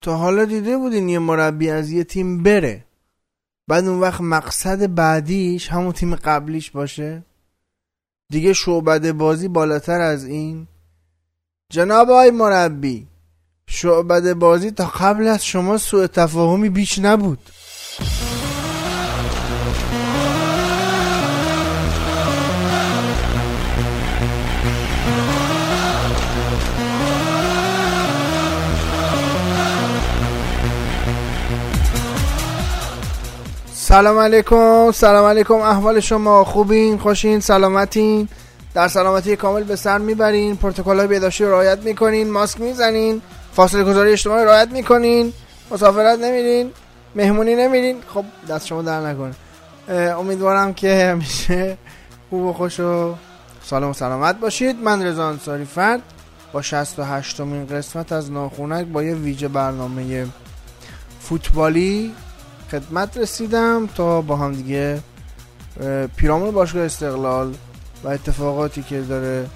تا حالا دیده بودین یه مربی از یه تیم بره. بعد اون وقت مقصد بعدیش همون تیم قبلیش باشه. دیگه شعبده بازی بالاتر از این. جناب آقای مربی شعبده بازی تا قبل از شما سوء تفاهمی بیش نبود. سلام علیکم. سلام علیکم. احوال شما خوبین؟ خوشین؟ سلامتین؟ در سلامتی کامل به سر می‌برین. پروتکل های بهداشتی رو رعایت می‌کنین. ماسک می‌زنین. فاصله گذاری اجتماعی رعایت می‌کنین. مسافرت نمیرین. مهمونی نمیرین. خب دست شما در نکنه. امیدوارم که همیشه خوب و خوش و سالم و سلامت باشید. من رضا انصاری فرد با 68 مین قسمت از ناخونک با یه ویژه برنامه فوتبالی خدمت رسیدم تا با هم دیگه پیرامون باشگاه استقلال و اتفاقاتی که داره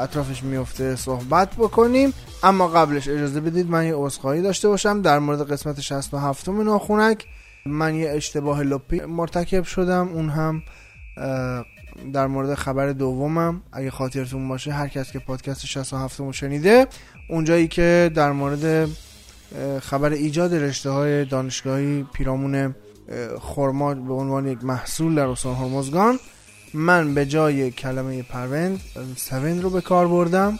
اطرافش میفته صحبت بکنیم. اما قبلش اجازه بدید من یه عذرخواهی داشته باشم. در مورد قسمت 67 ناخونک من یه اشتباه لپی مرتکب شدم. اون هم در مورد خبر دومم. اگه خاطرتون باشه هر کس که پادکست 67 رو شنیده اونجایی که در مورد خبر ایجاد رشته های دانشگاهی پیرامون خرما به عنوان یک محصول در استان هرمزگان. من به جای کلمه پروند سوند رو به کار بردم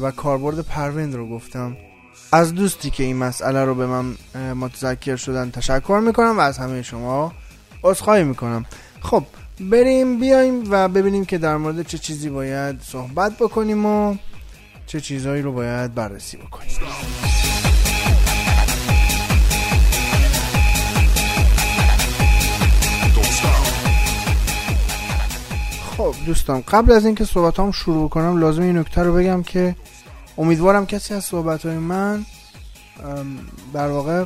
و کاربرد پروند رو گفتم. از دوستی که این مسئله رو به من متذکر شدن تشکر می‌کنم و از همه شما عذرخواهی می‌کنم. خب بریم بیایم و ببینیم که در مورد چه چیزی باید صحبت بکنیم و چه چیزهایی رو باید بررسی بکنیم. خب دوستان قبل از اینکه صحبت هم شروع کنم لازم این نکته رو بگم که امیدوارم کسی از صحبت های من در واقع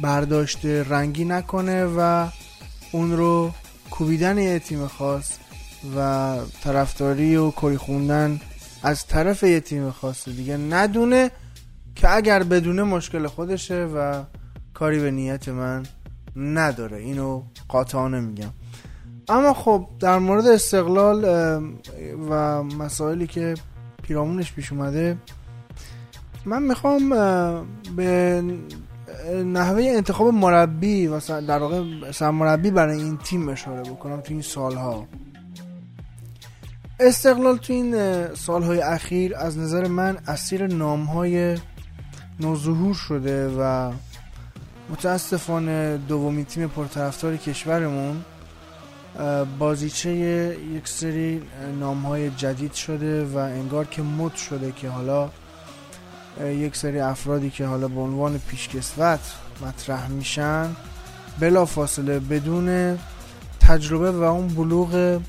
برداشت رنگی نکنه و اون رو کوبیدن یه تیم خاص و طرفداری و کری خوندن از طرف یه تیم خاص دیگه ندونه که اگر بدونه مشکل خودشه و کاری به نیت من نداره. اینو قاطعانه میگم. اما خب در مورد استقلال و مسائلی که پیرامونش پیش اومده من می‌خوام به نحوه انتخاب مربی و در واقع مربی برای این تیم اشاره بکنم تو این سالها. استقلال تو این سالهای اخیر از نظر من اسیر نامهای نوظهور شده و متاسفانه دومین تیم پرطرفدار کشورمون بازیچه یک سری نام های جدید شده و انگار که مد شده که حالا یک سری افرادی که حالا به عنوان پیشکسوت مطرح میشن بلا فاصله بدون تجربه و اون بلوغ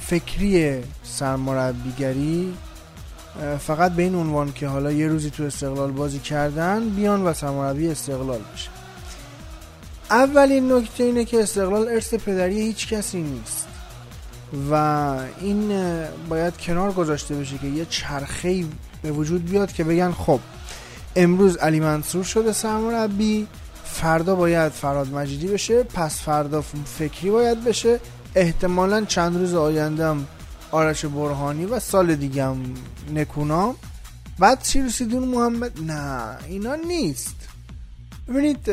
فکری سرمربیگری فقط به این عنوان که حالا یه روزی تو استقلال بازی کردن بیان و سرمربی استقلال بشه. اولین نکته اینه که استقلال ارث پدری هیچ کسی نیست. و این باید کنار گذاشته بشه که یه چرخه به وجود بیاد که بگن خب امروز علی منصور شده سرمربی فردا باید فراد مجیدی بشه پس فردا فکری باید بشه. احتمالا چند روز آیندهم آرش برهانی و سال دیگه نکونام. بعد چی رسیدون محمد نه اینا نیست. ببینید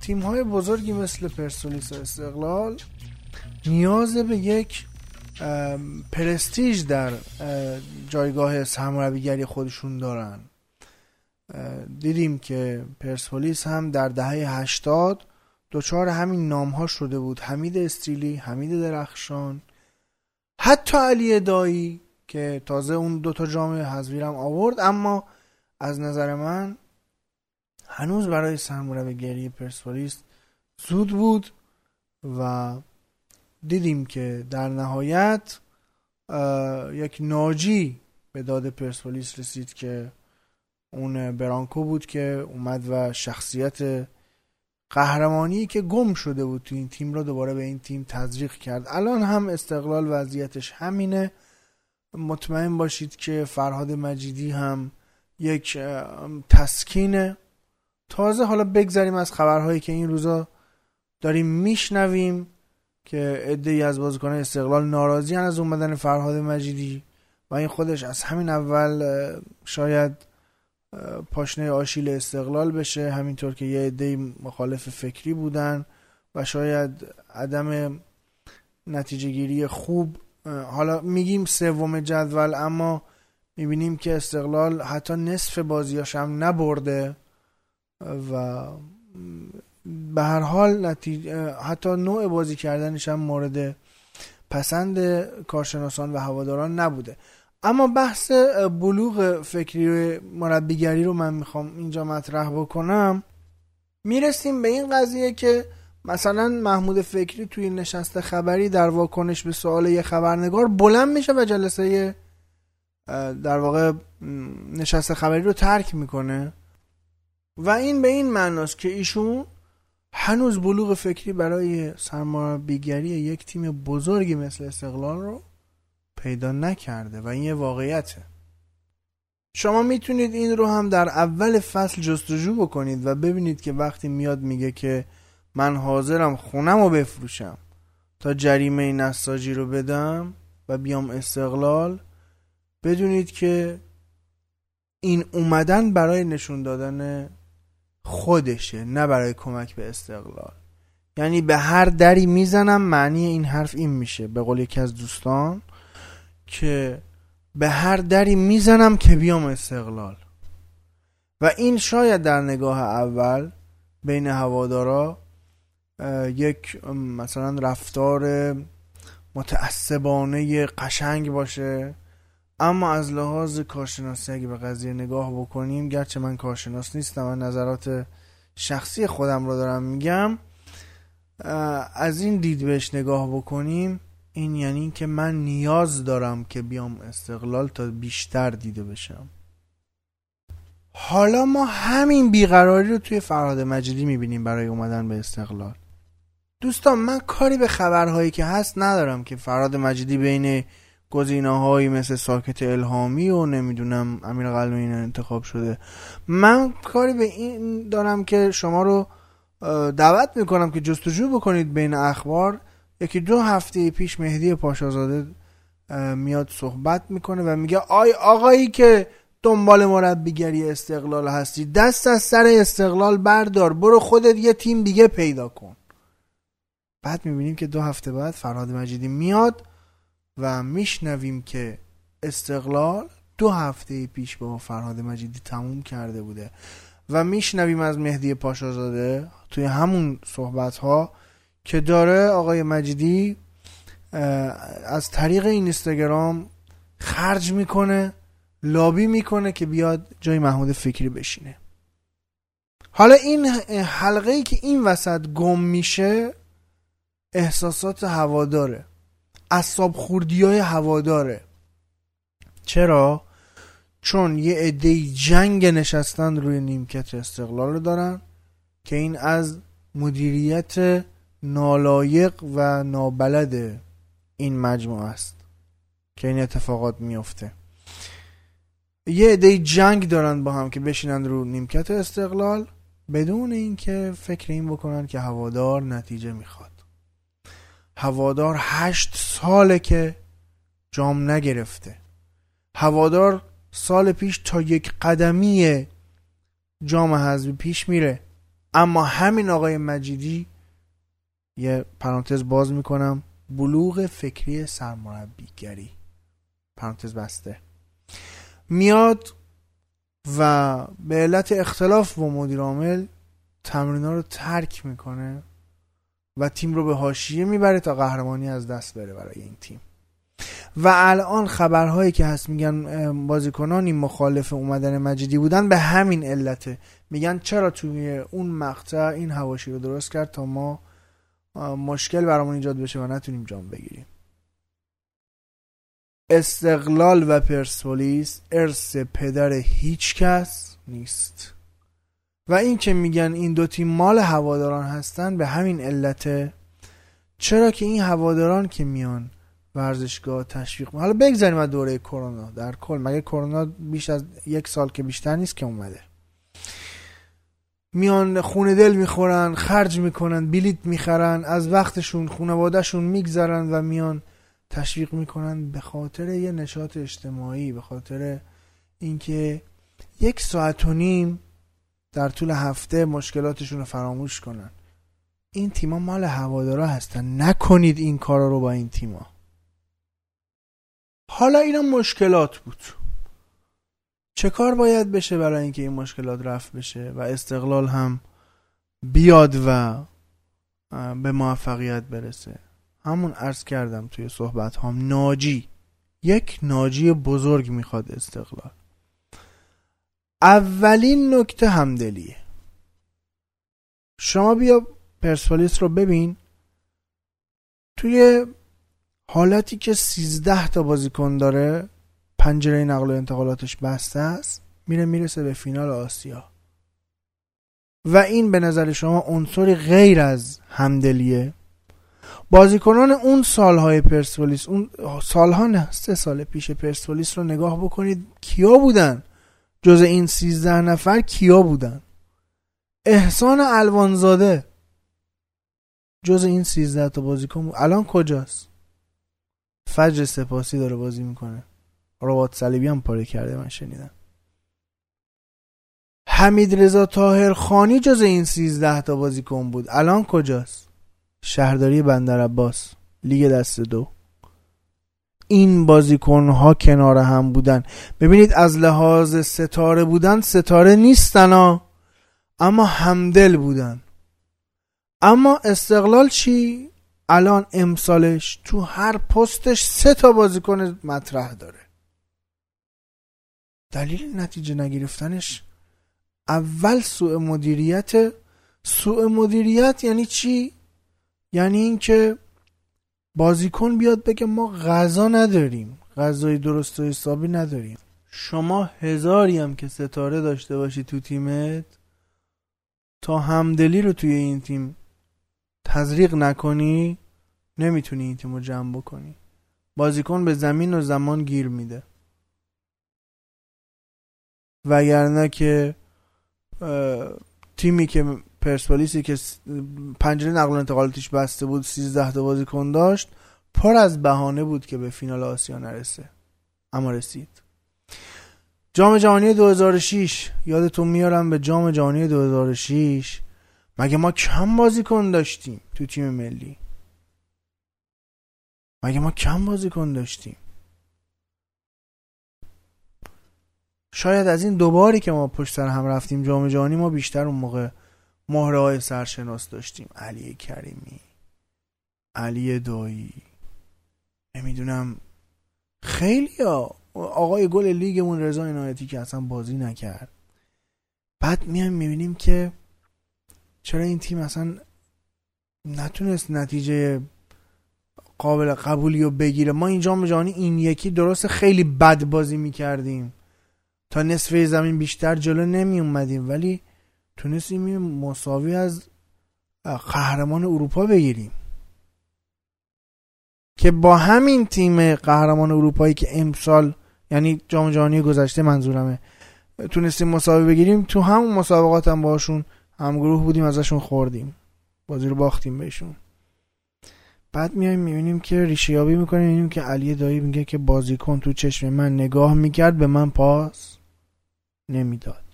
تیم های بزرگی مثل پرسولیس و استقلال نیاز به یک پرستیژ در جایگاه سرمربیگری خودشون دارن. دیدیم که پرسپولیس هم در دهه 80 دچار همین نام ها شده بود. حمید استریلی حمید درخشان حتی علی دایی که تازه اون دوتا جام حذفی آورد اما از نظر من هنوز برای سرمربیگری پرسپولیس زود بود و دیدیم که در نهایت یک ناجی به داد پرسپولیس رسید که اون برانکو بود که اومد و شخصیت قهرمانی که گم شده بود تو این تیم رو دوباره به این تیم تزریق کرد. الان هم استقلال وضعیتش همینه. مطمئن باشید که فرهاد مجیدی هم یک تسکینه. تازه حالا بگذریم از خبرهایی که این روزا داریم میشنویم که عده از بازیکنان استقلال ناراضی از اومدن فرهاد مجیدی و این خودش از همین اول شاید پاشنه آشیل استقلال بشه. همینطور که یه عده مخالف فکری بودن و شاید عدم نتیجه گیری خوب حالا میگیم سوم جدول اما می‌بینیم که استقلال حتی نصف بازیاش هم نبرده. و به هر حال نتیجه حتی نوع بازی کردنش هم مورد پسند کارشناسان و هواداران نبوده. اما بحث بلوغ فکری مربیگری رو من می‌خوام اینجا مطرح بکنم. می‌رسیم به این قضیه که مثلا محمود فکری توی نشست خبری در واکنش به سوال یه خبرنگار بلند میشه و جلسه در واقع نشست خبری رو ترک می‌کنه. و این به این معناست که ایشون هنوز بلوغ فکری برای سرمربیگری یک تیم بزرگی مثل استقلال رو پیدا نکرده و این یه واقعیته. شما می‌تونید این رو هم در اول فصل جستجو بکنید و ببینید که وقتی میاد میگه که من حاضرم خونم رو بفروشم تا جریمه نساجی رو بدم و بیام استقلال بدونید که این اومدن برای نشون دادن خودشه نه برای کمک به استقلال. یعنی به هر دری می‌زنم معنی این حرف این میشه. به قول یکی از دوستان که به هر دری می‌زنم که بیام استقلال. و این شاید در نگاه اول بین هوادارا یک مثلا رفتار متعصبانه قشنگ باشه. اما از لحاظ کارشناسی اگه به قضیه نگاه بکنیم گرچه من کارشناس نیستم و نظرات شخصی خودم رو دارم میگم از این دید بهش نگاه بکنیم این یعنی که من نیاز دارم که بیام استقلال تا بیشتر دیده بشم. حالا ما همین بیقراری رو توی فرهاد مجیدی می‌بینیم برای اومدن به استقلال. دوستان من کاری به خبرهایی که هست ندارم که فراد مجیدی بین گزینه هایی مثل ساکت الهامی و نمی‌دونم امیر قلمی انتخاب شده. من کاری به این دارم که شما رو دعوت می‌کنم که جستجو بکنید بین اخبار. یکی دو هفته پیش مهدی پاشازاده میاد صحبت می‌کنه و میگه آی آقایی که دنبال مربیگری استقلال هستی دست از سر استقلال بردار برو خودت یه تیم دیگه پیدا کن. بعد می‌بینیم که دو هفته بعد فرهاد مجیدی میاد. و میشنویم که استقلال دو هفته پیش با فرهاد مجیدی تموم کرده بوده و میشنویم از مهدی پاشازاده توی همون صحبت ها که داره آقای مجیدی از طریق این اینستاگرام خرج می‌کنه لابی می‌کنه که بیاد جای محمود فکری بشینه. حالا این حلقه ای که این وسط گم میشه احساسات هواداره. اصاب خوردی های هواداره. چرا؟ چون یه عده جنگ نشستن روی نیمکت استقلال رو دارن که این از مدیریت نالایق و نابلد این مجموعه است که این اتفاقات میفته یه عده جنگ دارن با هم که بشینن رو نیمکت استقلال بدون اینکه فکر این بکنن که هوادار نتیجه می‌خواد. هوادار هشت ساله که جام نگرفته. هوادار سال پیش تا یک قدمی جام حذفی پیش میره. اما همین آقای مجیدی یه پرانتز باز می‌کنم. بلوغ فکری سرمربیگری. پرانتز بسته. میاد و به علت اختلاف با مدیر عامل تمرینا رو ترک می‌کنه. و تیم رو به حاشیه می‌بره تا قهرمانی از دست بره برای این تیم. و الان خبرهایی که هست میگن بازیکنانی مخالف اومدن مجیدی بودن به همین علته. میگن چرا توی اون مقطع این هواشی رو درست کرد تا ما مشکل برامون ایجاد بشه و نتونیم جام بگیریم؟ استقلال و پرسپولیس ارث پدر هیچ کس نیست. و این که میگن این دو تیم مال هواداران هستن به همین علته چرا که این هواداران که میان ورزشگاه تشویق حالا بگذاریم از دوره کرونا در کل. مگه کرونا بیش از یک سال که بیشتر نیست که اومده؟ میان خونه دل می‌خورن خرج می‌کنن بلیت می‌خرن از وقتشون خانوادهشون میگذرن و میان تشویق می‌کنن به خاطر یه نشاط اجتماعی به خاطر اینکه یک ساعت و نیم در طول هفته مشکلاتشون رو فراموش کنن. این تیما مال هوادارا هستن. نکنید این کارا رو با این تیما حالا اینا مشکلات بود. چه کار باید بشه برای اینکه این مشکلات رفت بشه و استقلال هم بیاد و به موفقیت برسه؟ همون عرض کردم توی صحبت هم ناجی. یک ناجی بزرگ می‌خواد استقلال. اولین نکته همدلیه. شما بیا پرسپولیس رو ببین. توی حالتی که سیزده تا بازیکن داره پنجره نقل و انتقالاتش بسته است میره می‌رسه به فینال آسیا. و این به نظر شما عنصری غیر از همدلیه؟ بازیکنان اون سالهای پرسپولیس اون سالها نه سه سال پیش پرسپولیس رو نگاه بکنید کیا بودن؟ جز این سیزده نفر کیا بودن؟ احسان الوانزاده. جز این سیزده تا بازیکن بود. الان کجاست؟ فجر سپاسی داره بازی می‌کنه. رباط صلیبی هم پاره کرده من شنیدم. حمید رضا تاهر خانی جز این سیزده تا بازیکن بود. الان کجاست؟ شهرداری بندر عباس لیگ دست دو. این بازیکن ها کنار هم بودن. ببینید از لحاظ ستاره بودن ستاره نیستن ها اما همدل بودن. اما استقلال چی؟ الان امسالش تو هر پستش سه تا بازیکن مطرح داره. دلیل نتیجه نگرفتنش؟ اول سوء مدیریت. سوء مدیریت یعنی چی؟ یعنی اینکه بازیکن بیاد بگه ما غذا نداریم غذای درست و حسابی نداریم. شما هزاری هم که ستاره داشته باشی تو تیمت تا همدلی رو توی این تیم تزریق نکنی نمی‌تونی این تیم رو جمع بکنی. بازیکن به زمین و زمان گیر میده. وگرنه که تیمی که پرسپولیسی که پنجره نقل و انتقالاتش بسته بود 13 تا بازیکن داشت پر از بهانه بود که به فینال آسیا نرسه. اما رسید. جام جهانی 2006 یادتون میارم به جام جهانی 2006 مگه ما کم بازیکن داشتیم تو تیم ملی؟ مگه ما کم بازیکن داشتیم؟ شاید از این دوباری که ما پشت سر هم رفتیم جام جهانی ما بیشتر اون موقع مهره های سرشناس داشتیم. علی کریمی علی دایی. نمی‌دونم خیلی ها آقای گل لیگمون رضا عنایتی که اصلا بازی نکرد. بعد میایم می‌بینیم که چرا این تیم اصلا نتونست نتیجه قابل قبولی رو بگیره. ما این جام جهانی این یکی درست خیلی بد بازی می‌کردیم. تا نصف زمین بیشتر جلو نمی اومدیم ولی تونستیم مساوی از قهرمان اروپا بگیریم. که با همین تیم قهرمان اروپایی که امسال یعنی جام جهانی گذشته منظورمه تونستیم مساوی بگیریم تو همون مسابقات هم باشون همگروه بودیم ازشون خوردیم. بازی رو باختیم بهشون. بعد میایم می‌بینیم که ریشه یابی می‌کنیم می‌بینیم که علی دایی میگه که بازیکن تو چشم من نگاه می‌کرد به من پاس نمی‌داد.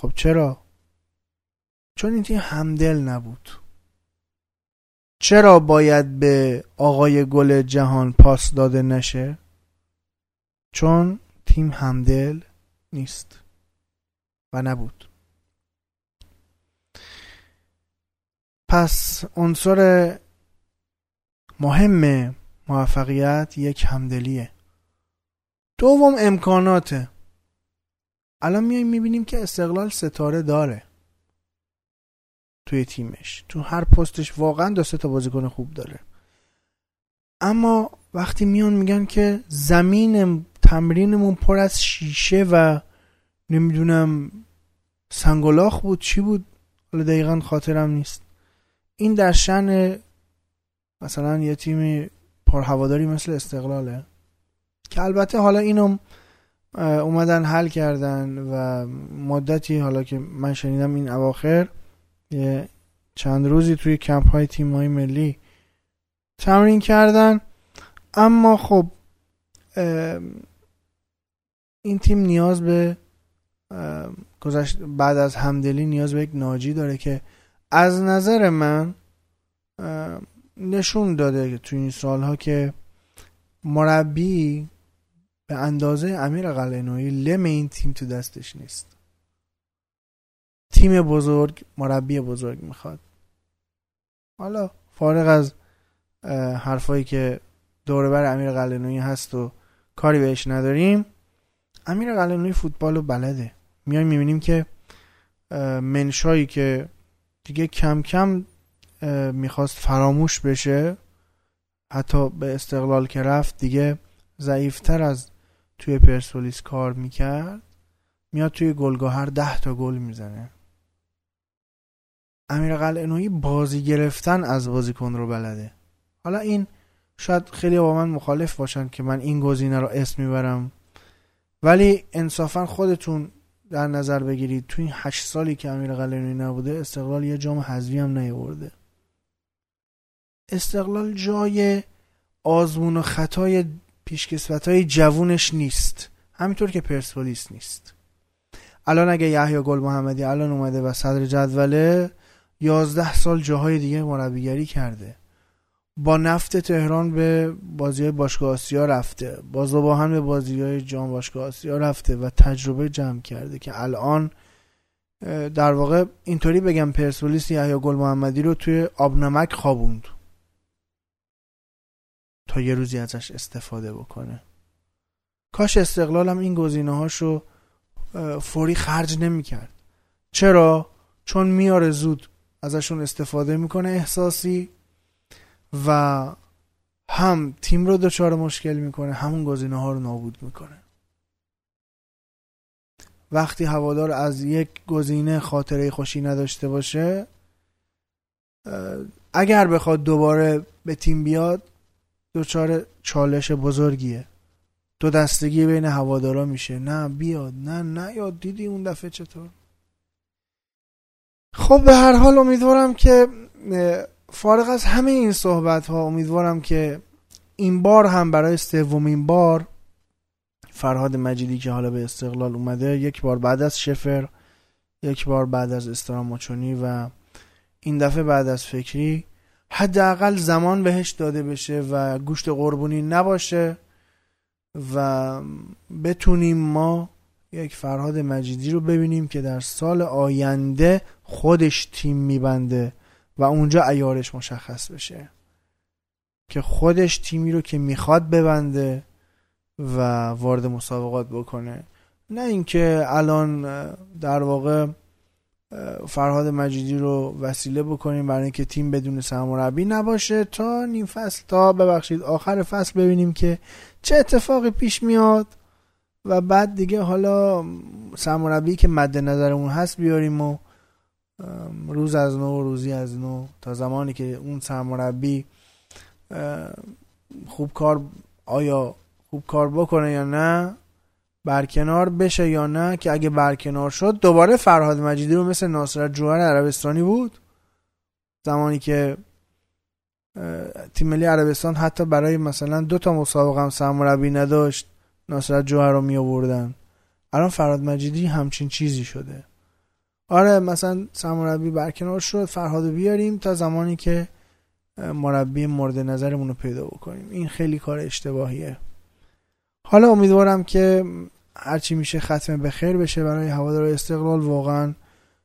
خب چرا؟ چون این تیم همدل نبود. چرا باید به آقای گل جهان پاس داده نشه؟ چون تیم همدل نیست و نبود. پس عنصر مهم موفقیت یک همدلیه. دوم امکاناته. الان میایم می‌بینیم که استقلال ستاره داره توی تیمش. تو هر پستش واقعا دو تا بازیکن خوب داره. اما وقتی میان میگن که زمین تمرینمون پر از شیشه و نمی‌دونم سنگلاخ بود چی بود؟ حالا دقیقا خاطرم نیست. این در شن مثلا یه تیمی پرهواداری مثل استقلاله. که البته حالا اینو اومدن حل کردن و مدتی حالا که من شنیدم این اواخر یه چند روزی توی کمپ های تیم های ملی تمرین کردن. اما خب این تیم نیاز به گذشت بعد از همدلی نیاز به یک ناجی داره که از نظر من نشون داده تو این سالها که مربی به اندازه امیر قلعه‌نویی لم این تیم تو دستش نیست. تیم بزرگ مربی بزرگ می‌خواد. حالا فارغ از حرفایی که دوربر امیر قلعه‌نویی هست و کاری بهش نداریم امیر قلعه‌نویی فوتبال رو بلده. میایم می‌بینیم که منشایی که دیگه کم کم می‌خواست فراموش بشه حتی به استقلال که رفت دیگه ضعیفتر از توی پرسولیس کار می‌کرد میاد توی گلگاهر ده تا گل می‌زنه. امیر قلعه‌نویی بازی گرفتن از بازیکن رو بلده. حالا این شاید خیلی با من مخالف باشن که من این گزینه رو اسم می‌برم. ولی انصافا خودتون در نظر بگیرید تو این هشت سالی که امیر قلعه‌نویی نبوده استقلال یه جام حذفی هم نیورده استقلال جای آزمون و خطای پیشکسوت های جوونش نیست. همینطور که پرسپولیس نیست. الان اگه یحیی گل محمدی الان اومده و صدر جدوله یازده سال جاهای دیگه مربیگری کرده. با نفت تهران به بازی باشگاه آسیا رفته. با زباهن به بازی های جام باشگاه آسیا رفته و تجربه جمع کرده که الان در واقع اینطوری بگم پرسپولیس یحیی گل محمدی رو توی آبنمک خوابوند. تا یه روزی ازش استفاده بکنه. کاش استقلالم این گزینه هاشو فوری خرج نمی‌کرد. چرا؟ چون میاره زود ازشون استفاده می‌کنه احساسی و هم تیم رو دچار مشکل می‌کنه همون گزینه ها رو نابود می‌کنه. وقتی هوادار از یک گزینه خاطره خوشی نداشته باشه اگر بخواد دوباره به تیم بیاد دچار چالش بزرگیه. دو دستگی بین هوادارا میشه. نه بیاد. نه نه یاد دیدی اون دفعه چطور؟ خب به هر حال امیدوارم که فارغ از همه این صحبت ها امیدوارم که این بار هم برای سومین بار فرهاد مجیدی که حالا به استقلال اومده یک بار بعد از شفر یک بار بعد از استراماچونی و این دفعه بعد از فکری حداقل زمان بهش داده بشه و گوشت قربونی نباشه و بتونیم ما یک فرهاد مجیدی رو ببینیم که در سال آینده خودش تیم میبنده و اونجا ایارش مشخص بشه. که خودش تیمی رو که می‌خواد ببنده و وارد مسابقات بکنه. نه اینکه الان در واقع فرهاد مجیدی رو وسیله بکنیم برای اینکه تیم بدون سرمربی نباشه تا نیم فصل تا ببخشید آخر فصل ببینیم که چه اتفاقی پیش میاد و بعد دیگه حالا سرمربی که مد نظرمون هست بیاریم و روز از نو روزی از نو تا زمانی که اون سرمربی خوب کار آیا خوب کار بکنه یا نه برکنار بشه یا نه که اگه برکنار شد دوباره فرهاد مجیدی رو مثل ناصرت جوهر عربستانی بود. زمانی که تیم ملی عربستان حتی برای مثلا دو تا مسابقه هم سرمربی نداشت ناصرت جوهر رو می آوردن الان فرهاد مجیدی همچین چیزی شده. آره مثلا سرمربی برکنار شد فرهاد بیاریم تا زمانی که مربی مورد نظرمون رو پیدا بکنیم. این خیلی کار اشتباهیه. حالا امیدوارم که هرچی میشه ختم به خیر بشه برای هوادار استقلال. واقعا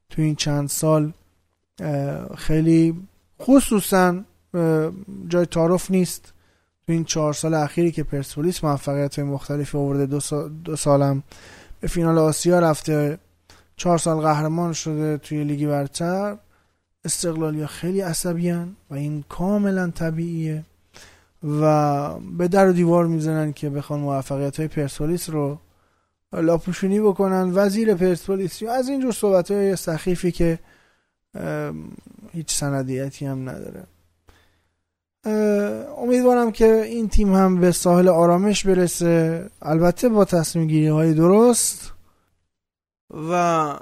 تو این چند سال خیلی خصوصا جای تعارف نیست. تو این چهار سال اخیری که پرسپولیس موفقیت مختلفی آورده دو, سال دو سالم به فینال آسیا رفته چهار سال قهرمان شده توی لیگ برتر استقلالیا خیلی عصبیان و این کاملا طبیعیه. و به در و دیوار می‌زنن که بخوان موفقیت های پرسپولیس رو لاپوشونی بکنن. وزیر پرسپولیس از اینجور صحبت های سخیفی که هیچ سندیتی هم نداره. امیدوارم که این تیم هم به ساحل آرامش برسه. البته با تصمیم گیری های درست و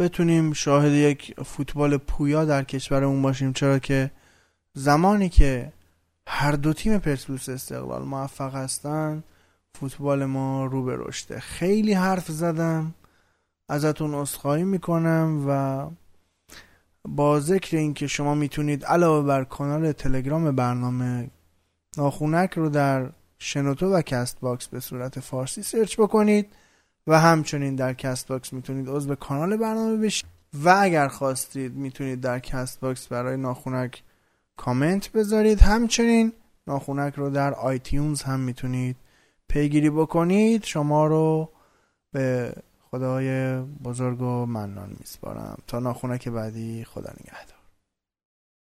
بتونیم شاهد یک فوتبال پویا در کشورمون باشیم. چرا که زمانی که هر دو تیم پرسپولیس استقلال موفق هستن فوتبال ما رو به رشده خیلی حرف زدم ازتون عذرخواهی می‌کنم و با ذکر اینکه شما می‌تونید علاوه بر کانال تلگرام برنامه ناخونک رو در شنوتو و Castbox به صورت فارسی search بکنید و همچنین در Castbox می‌تونید عضو کانال برنامه بشید. و اگر خواستید می‌تونید در Castbox برای ناخونک کامنت بذارید. همچنین ناخونک رو در iTunes هم می‌تونید پیگیری بکنید. شما رو به خدای بزرگ و منان میسپارم. تا ناخونک بعدی خدا نگهدار.